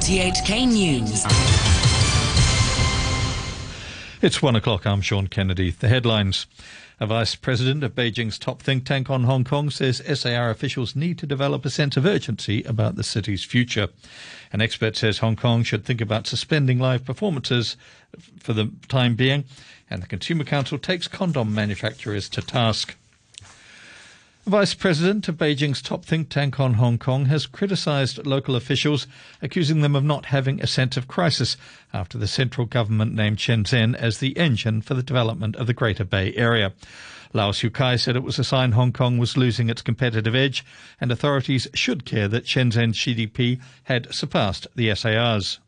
RTHK News. It's one o'clock. I'm Sean Kennedy. The headlines. A vice president of Beijing's top think tank on Hong Kong says SAR officials need to develop a sense of urgency about the city's future. An expert says Hong Kong should think about suspending live performances for the time being, and the Consumer Council takes condom manufacturers to task. Vice President of Beijing's top think tank on Hong Kong has criticized local officials, accusing them of not having a sense of crisis after the central government named Shenzhen as the engine for the development of the Greater Bay Area. Lau Siu Kai said it was a sign Hong Kong was losing its competitive edge, and authorities should care that Shenzhen's GDP had surpassed the SAR's.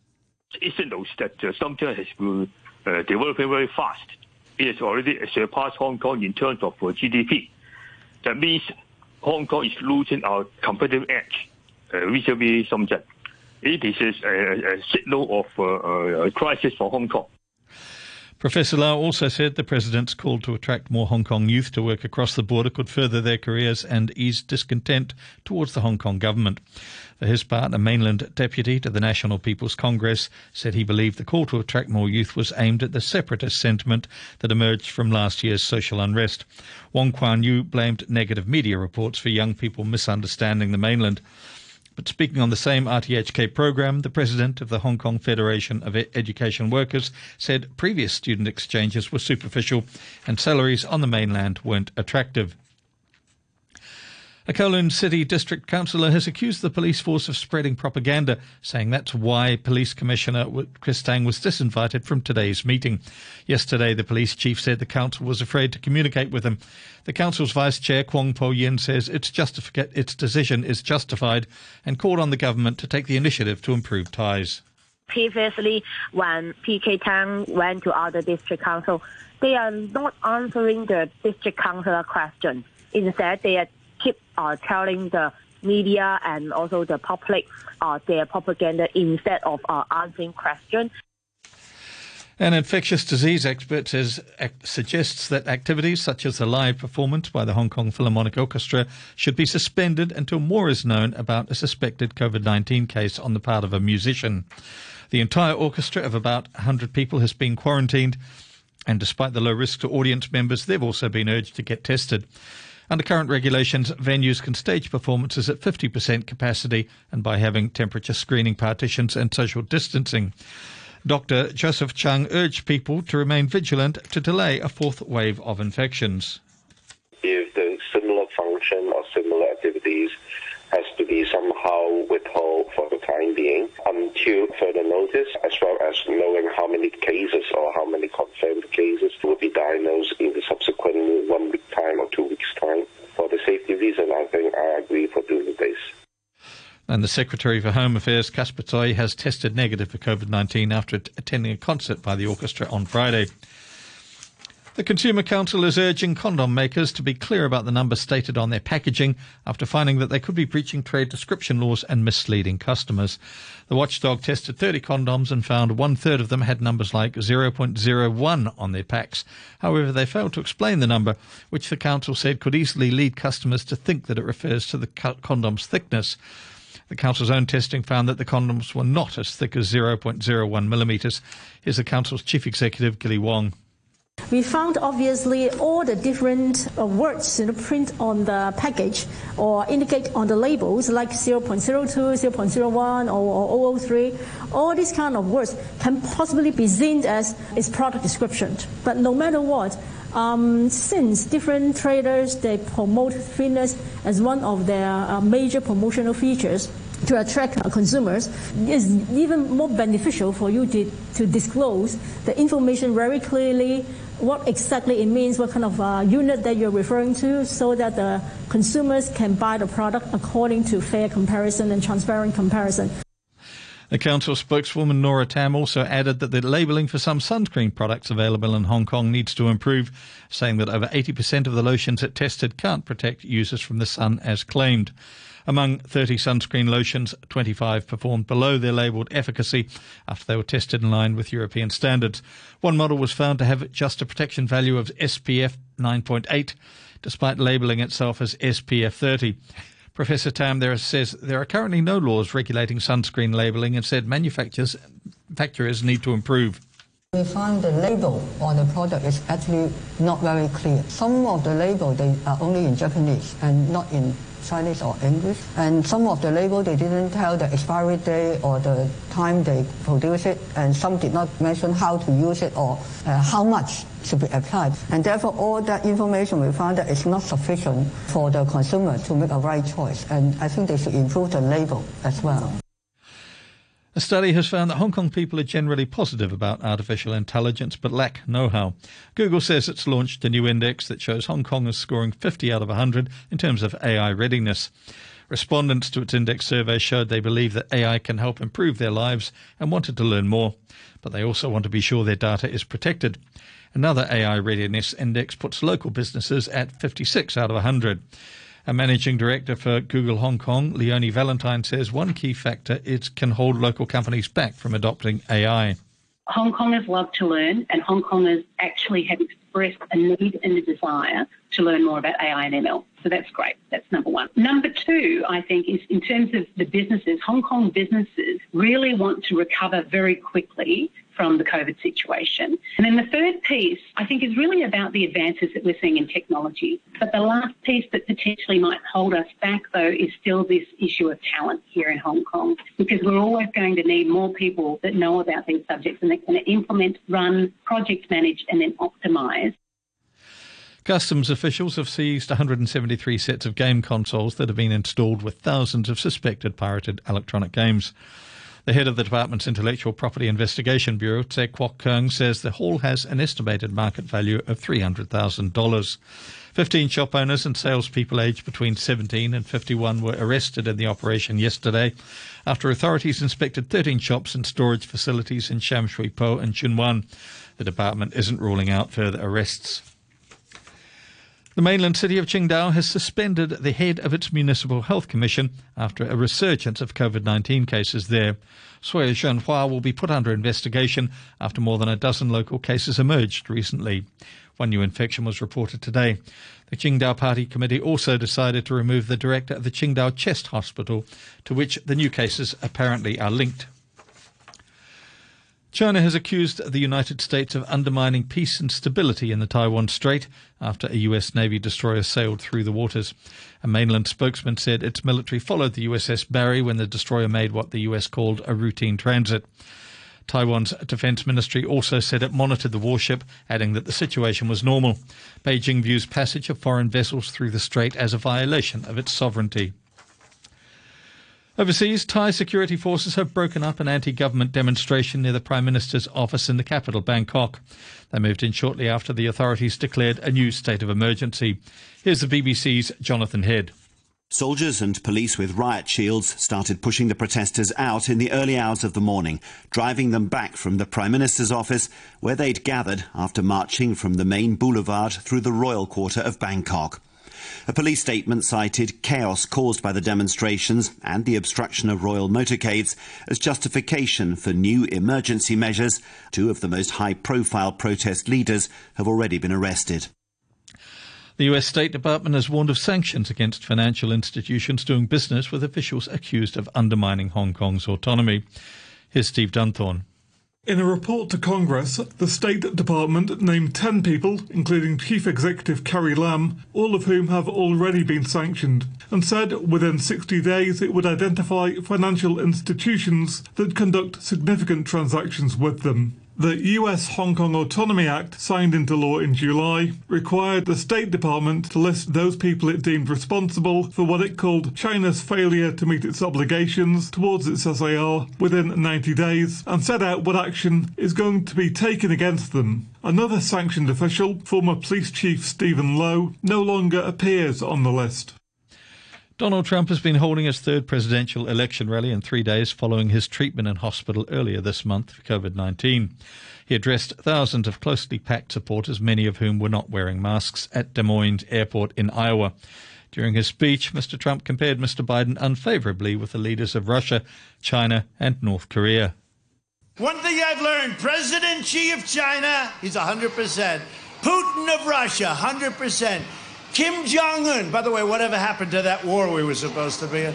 It signals that uh, Shenzhen has been uh, developing very fast. It has already surpassed Hong Kong in terms of uh, GDP. That means Hong Kong is losing our competitive edge uh, vis-a-vis Shenzhen. It is a, a signal of uh, a crisis for Hong Kong. Professor Lau also said the president's call to attract more Hong Kong youth to work across the border could further their careers and ease discontent towards the Hong Kong government. For his part, a mainland deputy to the National People's Congress said he believed the call to attract more youth was aimed at the separatist sentiment that emerged from last year's social unrest. Wong Kuan Yew blamed negative media reports for young people misunderstanding the mainland. But speaking on the same RTHK program, the president of the Hong Kong Federation of Education Workers said previous student exchanges were superficial and salaries on the mainland weren't attractive. A Kowloon City District Councillor has accused the police force of spreading propaganda, saying that's why Police Commissioner Chris Tang was disinvited from today's meeting. Yesterday, the police chief said the council was afraid to communicate with him. The council's vice chair, Kwong Po Yin, says its, justific- its decision is justified and called on the government to take the initiative to improve ties. Previously, when PK Tang went to other district council, they are not answering the district councillor question. Instead, they are keep uh, telling the media and also the public uh, their propaganda instead of uh, answering questions. An infectious disease expert suggests that activities such as the live performance by the Hong Kong Philharmonic Orchestra should be suspended until more is known about a suspected COVID 19 case on the part of a musician. The entire orchestra of about 100 people has been quarantined, and despite the low risk to audience members, they've also been urged to get tested. Under current regulations, venues can stage performances at 50% capacity and by having temperature screening partitions and social distancing. Dr. Joseph Chung urged people to remain vigilant to delay a fourth wave of infections. If the similar function or similar activities has to be somehow withheld for the time being until further notice, as well as knowing how many cases or how many confirmed cases will be diagnosed in the subsequent one week time or two weeks time. For the safety reason, I think I agree for doing this. And the Secretary for Home Affairs, Caspar Tsui, has tested negative for COVID 19 after attending a concert by the orchestra on Friday. The Consumer Council is urging condom makers to be clear about the numbers stated on their packaging after finding that they could be breaching trade description laws and misleading customers. The watchdog tested 30 condoms and found one third of them had numbers like 0.01 on their packs. However, they failed to explain the number, which the council said could easily lead customers to think that it refers to the condom's thickness. The council's own testing found that the condoms were not as thick as 0.01 millimetres. Here's the council's chief executive, Gilly Wong. We found obviously all the different uh, words in the print on the package or indicate on the labels like 0.02, 0.01 or, or 003. All these kind of words can possibly be seen as its product description. But no matter what, um, since different traders they promote thinness as one of their uh, major promotional features, to attract consumers is even more beneficial for you to, to disclose the information very clearly, what exactly it means, what kind of uh, unit that you're referring to, so that the consumers can buy the product according to fair comparison and transparent comparison. The council spokeswoman Nora Tam also added that the labelling for some sunscreen products available in Hong Kong needs to improve, saying that over 80% of the lotions it tested can't protect users from the sun as claimed. Among 30 sunscreen lotions, 25 performed below their labelled efficacy after they were tested in line with European standards. One model was found to have just a protection value of SPF 9.8, despite labelling itself as SPF 30. Professor Tam there says there are currently no laws regulating sunscreen labelling and said manufacturers, manufacturers need to improve. We find the label on the product is actually not very clear. Some of the label they are only in Japanese and not in Chinese or English. And some of the label, they didn't tell the expiry date or the time they produce it, and some did not mention how to use it or uh, how much should be applied. And therefore, all that information we found that it's not sufficient for the consumer to make a right choice. And I think they should improve the label as well. A study has found that Hong Kong people are generally positive about artificial intelligence but lack know how. Google says it's launched a new index that shows Hong Kong is scoring 50 out of 100 in terms of AI readiness. Respondents to its index survey showed they believe that AI can help improve their lives and wanted to learn more, but they also want to be sure their data is protected. Another AI readiness index puts local businesses at 56 out of 100. A managing director for Google Hong Kong, Leonie Valentine, says one key factor it can hold local companies back from adopting AI. Hong Kongers love to learn, and Hong Kongers actually have expressed a need and a desire to learn more about AI and ML. So that's great. That's number one. Number two, I think, is in terms of the businesses, Hong Kong businesses really want to recover very quickly from the COVID situation. And then the third piece, I think, is really about the advances that we're seeing in technology. But the last piece that potentially might hold us back, though, is still this issue of talent here in Hong Kong, because we're always going to need more people that know about these subjects and that can implement, run, project manage, and then optimize. Customs officials have seized 173 sets of game consoles that have been installed with thousands of suspected pirated electronic games. The head of the department's Intellectual Property Investigation Bureau, Tse Kwok Keung, says the haul has an estimated market value of $300,000. 15 shop owners and salespeople aged between 17 and 51 were arrested in the operation yesterday after authorities inspected 13 shops and storage facilities in Sham Shui Po and Tsuen Wan. The department isn't ruling out further arrests. The mainland city of Qingdao has suspended the head of its Municipal Health Commission after a resurgence of COVID 19 cases there. Sui Zhenhua will be put under investigation after more than a dozen local cases emerged recently. One new infection was reported today. The Qingdao Party Committee also decided to remove the director of the Qingdao Chest Hospital, to which the new cases apparently are linked. China has accused the United States of undermining peace and stability in the Taiwan Strait after a U.S. Navy destroyer sailed through the waters. A mainland spokesman said its military followed the USS Barry when the destroyer made what the U.S. called a routine transit. Taiwan's defense ministry also said it monitored the warship, adding that the situation was normal. Beijing views passage of foreign vessels through the strait as a violation of its sovereignty. Overseas, Thai security forces have broken up an anti government demonstration near the Prime Minister's office in the capital, Bangkok. They moved in shortly after the authorities declared a new state of emergency. Here's the BBC's Jonathan Head. Soldiers and police with riot shields started pushing the protesters out in the early hours of the morning, driving them back from the Prime Minister's office, where they'd gathered after marching from the main boulevard through the royal quarter of Bangkok. A police statement cited chaos caused by the demonstrations and the obstruction of royal motorcades as justification for new emergency measures. Two of the most high profile protest leaders have already been arrested. The US State Department has warned of sanctions against financial institutions doing business with officials accused of undermining Hong Kong's autonomy. Here's Steve Dunthorne. In a report to Congress, the State Department named 10 people, including Chief Executive Carrie Lam, all of whom have already been sanctioned, and said within 60 days it would identify financial institutions that conduct significant transactions with them. The US Hong Kong Autonomy Act, signed into law in July, required the State Department to list those people it deemed responsible for what it called China's failure to meet its obligations towards its SAR within 90 days and set out what action is going to be taken against them. Another sanctioned official, former police chief Stephen Lo, no longer appears on the list. Donald Trump has been holding his third presidential election rally in three days following his treatment in hospital earlier this month for COVID 19. He addressed thousands of closely packed supporters, many of whom were not wearing masks, at Des Moines Airport in Iowa. During his speech, Mr. Trump compared Mr. Biden unfavorably with the leaders of Russia, China, and North Korea. One thing I've learned President Xi of China, he's 100%. Putin of Russia, 100%. Kim Jong Un, by the way, whatever happened to that war we were supposed to be in?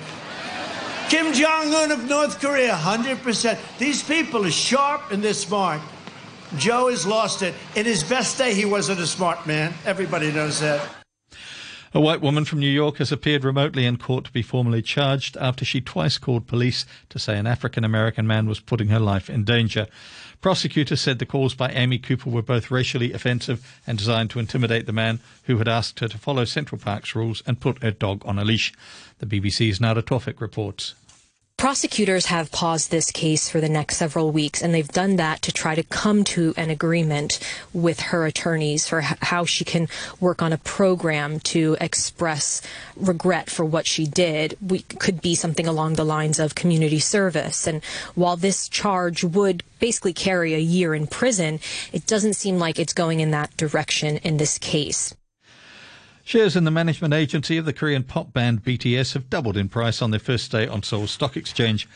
Kim Jong Un of North Korea, 100%. These people are sharp and they're smart. Joe has lost it. In his best day, he wasn't a smart man. Everybody knows that. A white woman from New York has appeared remotely in court to be formally charged after she twice called police to say an African American man was putting her life in danger. Prosecutors said the calls by Amy Cooper were both racially offensive and designed to intimidate the man who had asked her to follow Central Park's rules and put her dog on a leash. The BBC's Nada Tawfik reports. Prosecutors have paused this case for the next several weeks, and they've done that to try to come to an agreement with her attorneys for how she can work on a program to express regret for what she did. We could be something along the lines of community service. And while this charge would basically carry a year in prison, it doesn't seem like it's going in that direction in this case. Shares in the management agency of the Korean pop band BTS have doubled in price on their first day on Seoul Stock Exchange.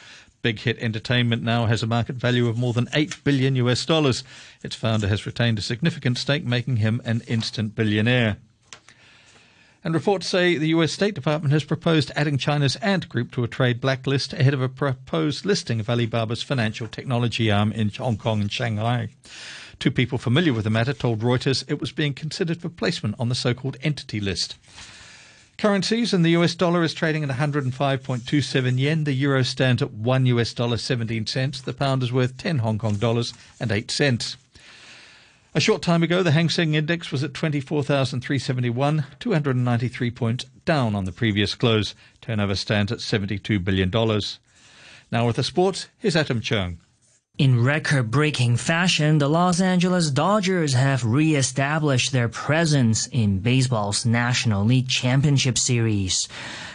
Big Hit Entertainment now has a market value of more than 8 billion US dollars. Its founder has retained a significant stake, making him an instant billionaire. And reports say the US State Department has proposed adding China's Ant Group to a trade blacklist ahead of a proposed listing of Alibaba's financial technology arm in Hong Kong and Shanghai. Two people familiar with the matter told Reuters it was being considered for placement on the so called entity list. Currencies and the US dollar is trading at 105.27 yen. The euro stands at 1 US dollar 17 cents. The pound is worth 10 Hong Kong dollars and 8 cents. A short time ago, the Hang Seng Index was at 24,371, 293 points down on the previous close. Turnover stands at $72 billion. Now with the sports, here's Adam Chung. In record breaking fashion, the Los Angeles Dodgers have re established their presence in baseball's National League Championship Series.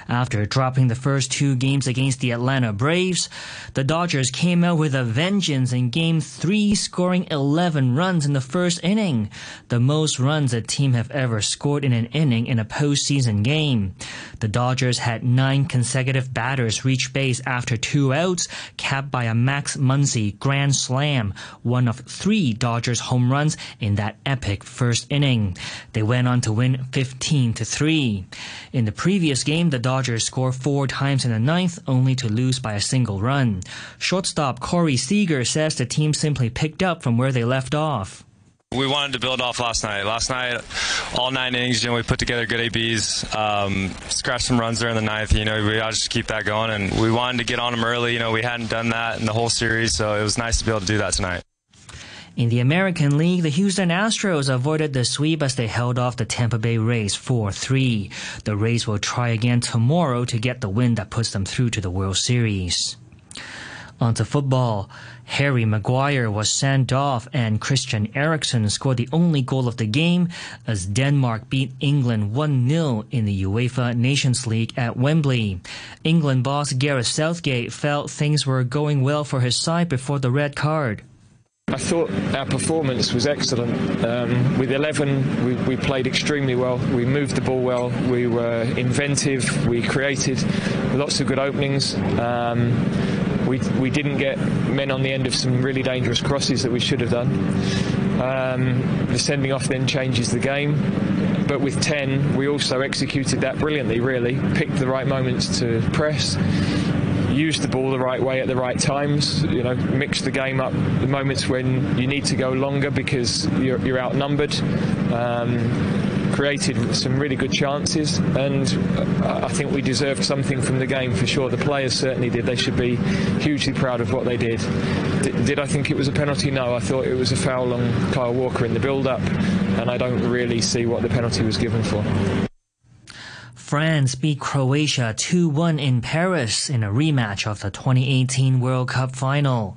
After dropping the first two games against the Atlanta Braves, the Dodgers came out with a vengeance in game three, scoring 11 runs in the first inning, the most runs a team have ever scored in an inning in a postseason game. The Dodgers had nine consecutive batters reach base after two outs, capped by a Max Muncy grand slam, one of three Dodgers home runs in that epic first inning. They went on to win 15 to 3. In the previous game, the Dodgers Dodgers scored four times in the ninth, only to lose by a single run. Shortstop Corey Seager says the team simply picked up from where they left off. We wanted to build off last night. Last night, all nine innings, you know, we put together good ABs, um, scratched some runs there in the ninth. You know, we just keep that going, and we wanted to get on them early. You know, we hadn't done that in the whole series, so it was nice to be able to do that tonight. In the American League, the Houston Astros avoided the sweep as they held off the Tampa Bay Rays 4-3. The Rays will try again tomorrow to get the win that puts them through to the World Series. On to football. Harry Maguire was sent off and Christian Eriksen scored the only goal of the game as Denmark beat England 1-0 in the UEFA Nations League at Wembley. England boss Gareth Southgate felt things were going well for his side before the red card. I thought our performance was excellent. Um, with 11, we, we, played extremely well. We moved the ball well. We were inventive. We created lots of good openings. Um, we, we didn't get men on the end of some really dangerous crosses that we should have done. Um, the sending off then changes the game. But with 10, we also executed that brilliantly, really. Picked the right moments to press use the ball the right way at the right times. You know, mix the game up. The moments when you need to go longer because you're, you're outnumbered. Um, created some really good chances, and I think we deserved something from the game for sure. The players certainly did. They should be hugely proud of what they did. D- did I think it was a penalty? No, I thought it was a foul on Kyle Walker in the build-up, and I don't really see what the penalty was given for. France beat Croatia 2-1 in Paris in a rematch of the 2018 World Cup final.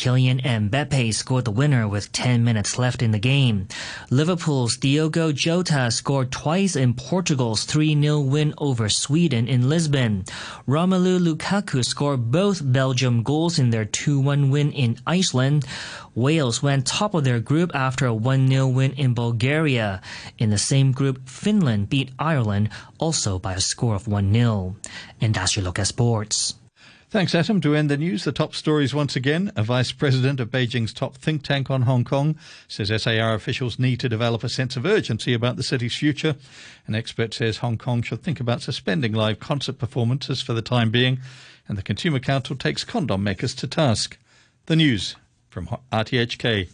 Kylian Mbappe scored the winner with 10 minutes left in the game. Liverpool's Diogo Jota scored twice in Portugal's 3-0 win over Sweden in Lisbon. Romelu Lukaku scored both Belgium goals in their 2-1 win in Iceland. Wales went top of their group after a 1-0 win in Bulgaria. In the same group, Finland beat Ireland also by a score of 1-0. And that's your look at sports. Thanks, Adam. To end the news, the top stories once again. A vice president of Beijing's top think tank on Hong Kong says SAR officials need to develop a sense of urgency about the city's future. An expert says Hong Kong should think about suspending live concert performances for the time being. And the Consumer Council takes condom makers to task. The news from RTHK.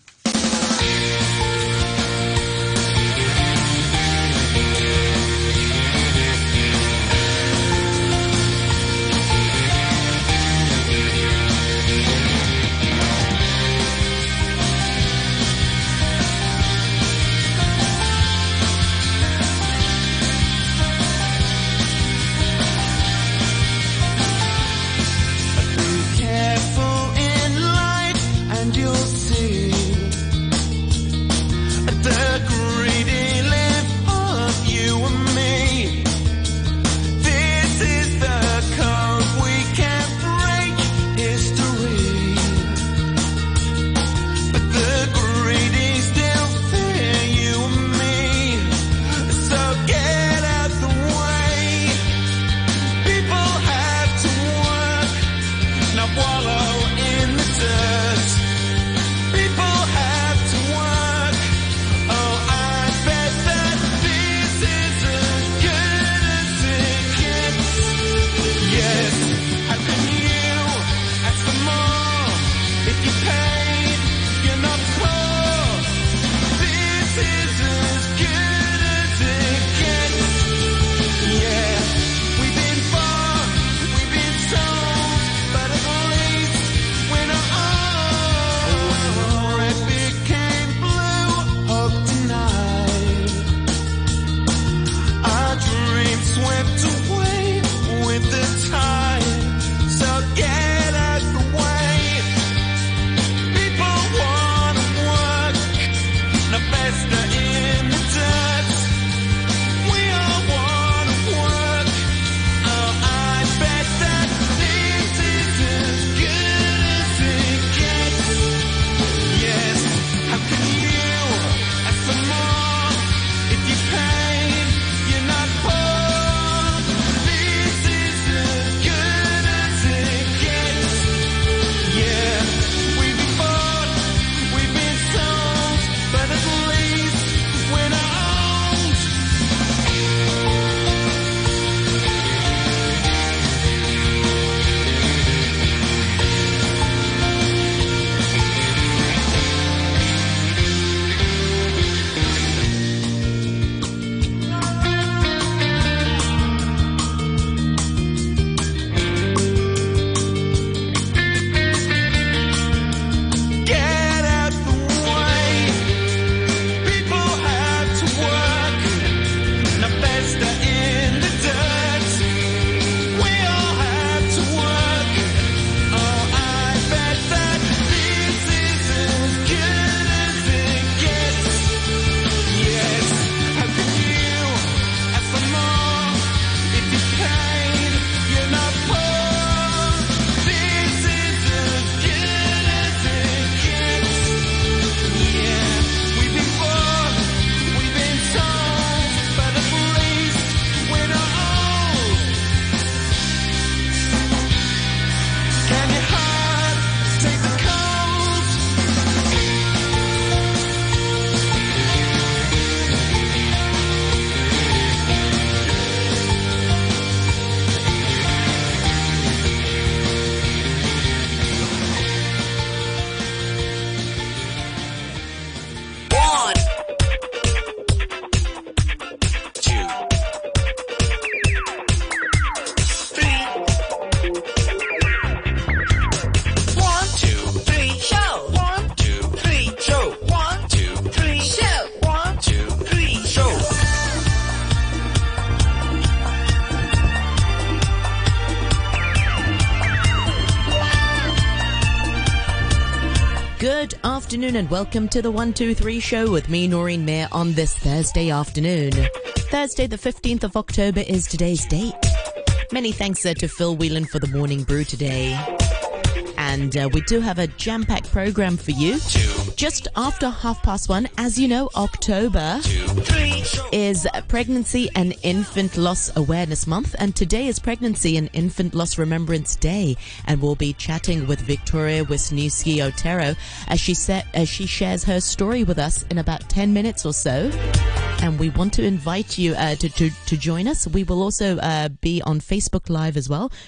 Afternoon and welcome to the 123 show with me, Noreen Mayer, on this Thursday afternoon. Thursday, the 15th of October, is today's date. Many thanks uh, to Phil Whelan for the morning brew today. And uh, we do have a jam packed program for you. Two. Just after half past one, as you know, October is Pregnancy and Infant Loss Awareness Month, and today is Pregnancy and Infant Loss Remembrance Day. And we'll be chatting with Victoria Wisniewski Otero as she sa- as she shares her story with us in about ten minutes or so. And we want to invite you uh, to, to to join us. We will also uh, be on Facebook Live as well.